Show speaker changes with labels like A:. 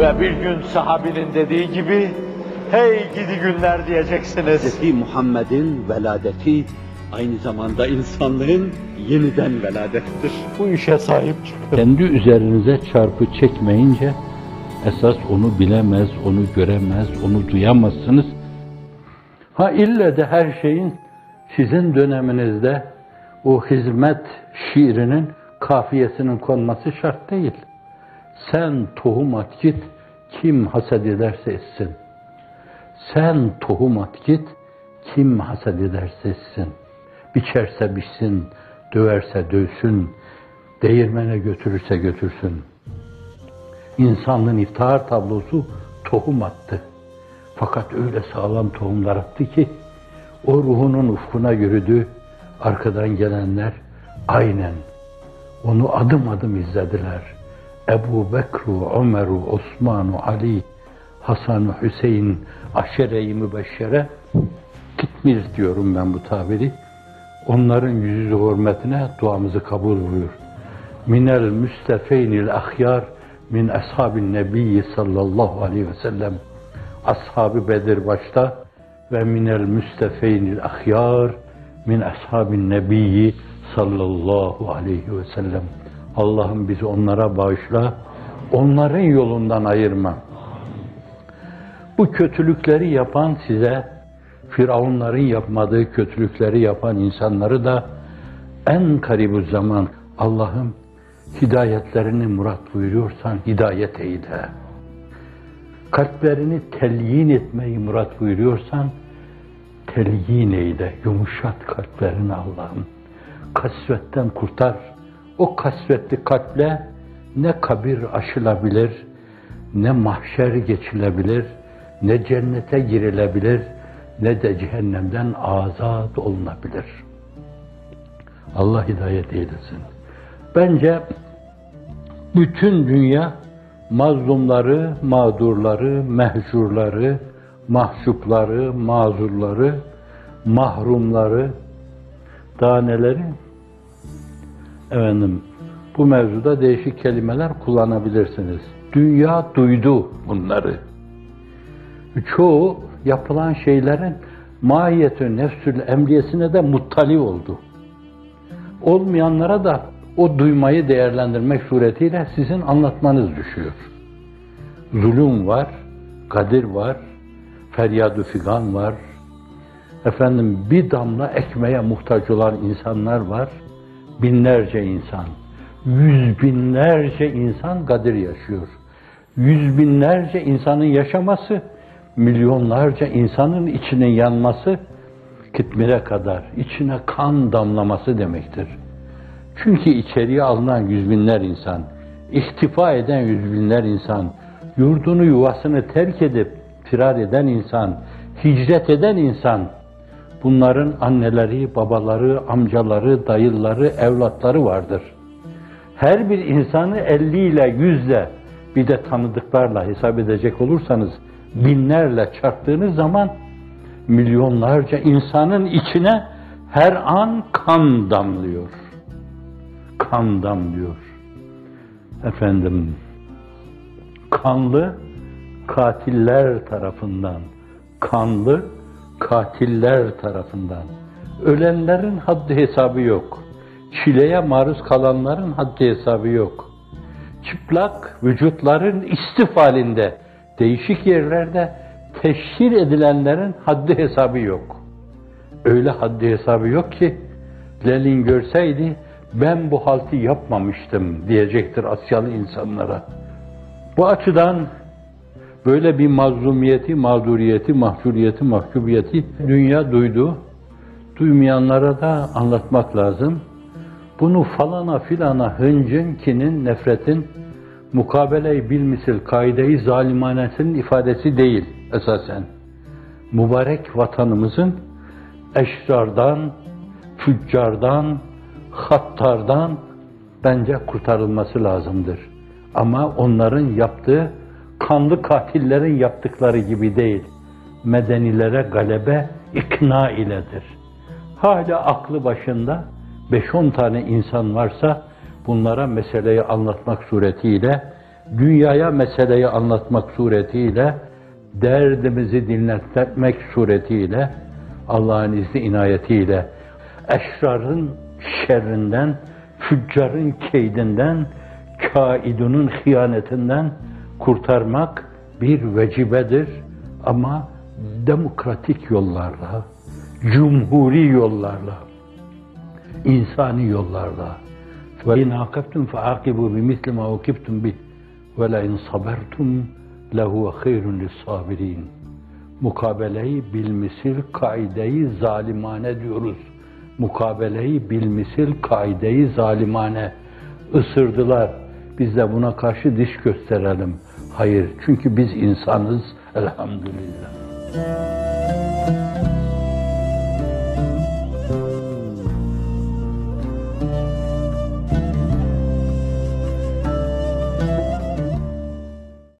A: Ve bir gün sahabinin dediği gibi, hey gidi günler diyeceksiniz.
B: Hz. Muhammed'in veladeti aynı zamanda insanlığın yeniden veladettir.
A: Bu işe sahip çıkın.
C: Kendi üzerinize çarpı çekmeyince esas onu bilemez, onu göremez, onu duyamazsınız. Ha ille de her şeyin sizin döneminizde o hizmet şiirinin kafiyesinin konması şart değil. Sen tohum at git, kim haset ederse etsin. Sen tohum at git, kim haset ederse etsin. Biçerse biçsin, döverse dövsün, değirmene götürürse götürsün. İnsanlığın iftihar tablosu tohum attı. Fakat öyle sağlam tohumlar attı ki o ruhunun ufkuna yürüdü. Arkadan gelenler aynen onu adım adım izlediler. Ebu Bekru, Ömeru, Osmanu, Ali, Hasan, Hüseyin, aşere-i mübeşşere gitmiz diyorum ben bu tabiri. Onların yüzü hürmetine duamızı kabul buyur. Minel müstefeynil ahyar min ashabin nebiyyi sallallahu aleyhi ve sellem. Ashab-ı Bedir başta ve minel müstefeynil ahyar min ashabin nebiyyi sallallahu aleyhi ve sellem. Allah'ım bizi onlara bağışla, onların yolundan ayırma. Bu kötülükleri yapan size, Firavunların yapmadığı kötülükleri yapan insanları da en karibu zaman Allah'ım hidayetlerini murat buyuruyorsan hidayet eyle. Kalplerini telyin etmeyi murat buyuruyorsan telyin eyle, yumuşat kalplerini Allah'ım. Kasvetten kurtar. O kasvetli kalple ne kabir aşılabilir, ne mahşer geçilebilir, ne cennete girilebilir, ne de cehennemden azat olunabilir. Allah hidayet eylesin. Bence bütün dünya mazlumları, mağdurları, mehcurları, mahcupları, mazurları, mahrumları, daha neleri? Efendim, bu mevzuda değişik kelimeler kullanabilirsiniz. Dünya duydu bunları. Çoğu yapılan şeylerin mahiyetü nefsül emriyesine de muttali oldu. Olmayanlara da o duymayı değerlendirmek suretiyle sizin anlatmanız düşüyor. Zulüm var, kadir var, feryadu figan var, efendim bir damla ekmeğe muhtaç olan insanlar var, binlerce insan, yüz binlerce insan kadir yaşıyor. Yüz binlerce insanın yaşaması, milyonlarca insanın içinin yanması, kitmire kadar içine kan damlaması demektir. Çünkü içeriye alınan yüz binler insan, ihtifa eden yüz binler insan, yurdunu yuvasını terk edip firar eden insan, hicret eden insan, bunların anneleri, babaları, amcaları, dayıları, evlatları vardır. Her bir insanı elli ile yüzle bir de tanıdıklarla hesap edecek olursanız binlerle çarptığınız zaman milyonlarca insanın içine her an kan damlıyor. Kan damlıyor. Efendim, kanlı katiller tarafından, kanlı katiller tarafından. Ölenlerin haddi hesabı yok. Çileye maruz kalanların haddi hesabı yok. Çıplak vücutların istif halinde değişik yerlerde teşhir edilenlerin haddi hesabı yok. Öyle haddi hesabı yok ki Lenin görseydi ben bu halti yapmamıştım diyecektir Asyalı insanlara. Bu açıdan böyle bir mazlumiyeti, mağduriyeti, mahcuriyeti, mahcubiyeti dünya duydu. Duymayanlara da anlatmak lazım. Bunu falana filana hıncın, kinin, nefretin mukabele-i bilmisil kaide-i zalimanesinin ifadesi değil esasen. Mübarek vatanımızın eşrardan, tüccardan, hattardan bence kurtarılması lazımdır. Ama onların yaptığı kanlı katillerin yaptıkları gibi değil. Medenilere galebe ikna iledir. Hala aklı başında 5-10 tane insan varsa bunlara meseleyi anlatmak suretiyle dünyaya meseleyi anlatmak suretiyle, derdimizi dinletmek suretiyle, Allah'ın izni inayetiyle, eşrarın şerrinden, füccarın keydinden, kaidunun hıyanetinden kurtarmak bir vecibedir. Ama demokratik yollarla, cumhuri yollarla, insani yollarla. Bi misli ma ukibtum bih ve la in sabertum lehu hayrun lis-sabirin. Mukabeleyi bilmisil kaideyi zalimane diyoruz. Mukabeleyi bilmisil kaideyi zalimane ısırdılar. Biz de buna karşı diş gösterelim. Hayır, çünkü biz insanız elhamdülillah.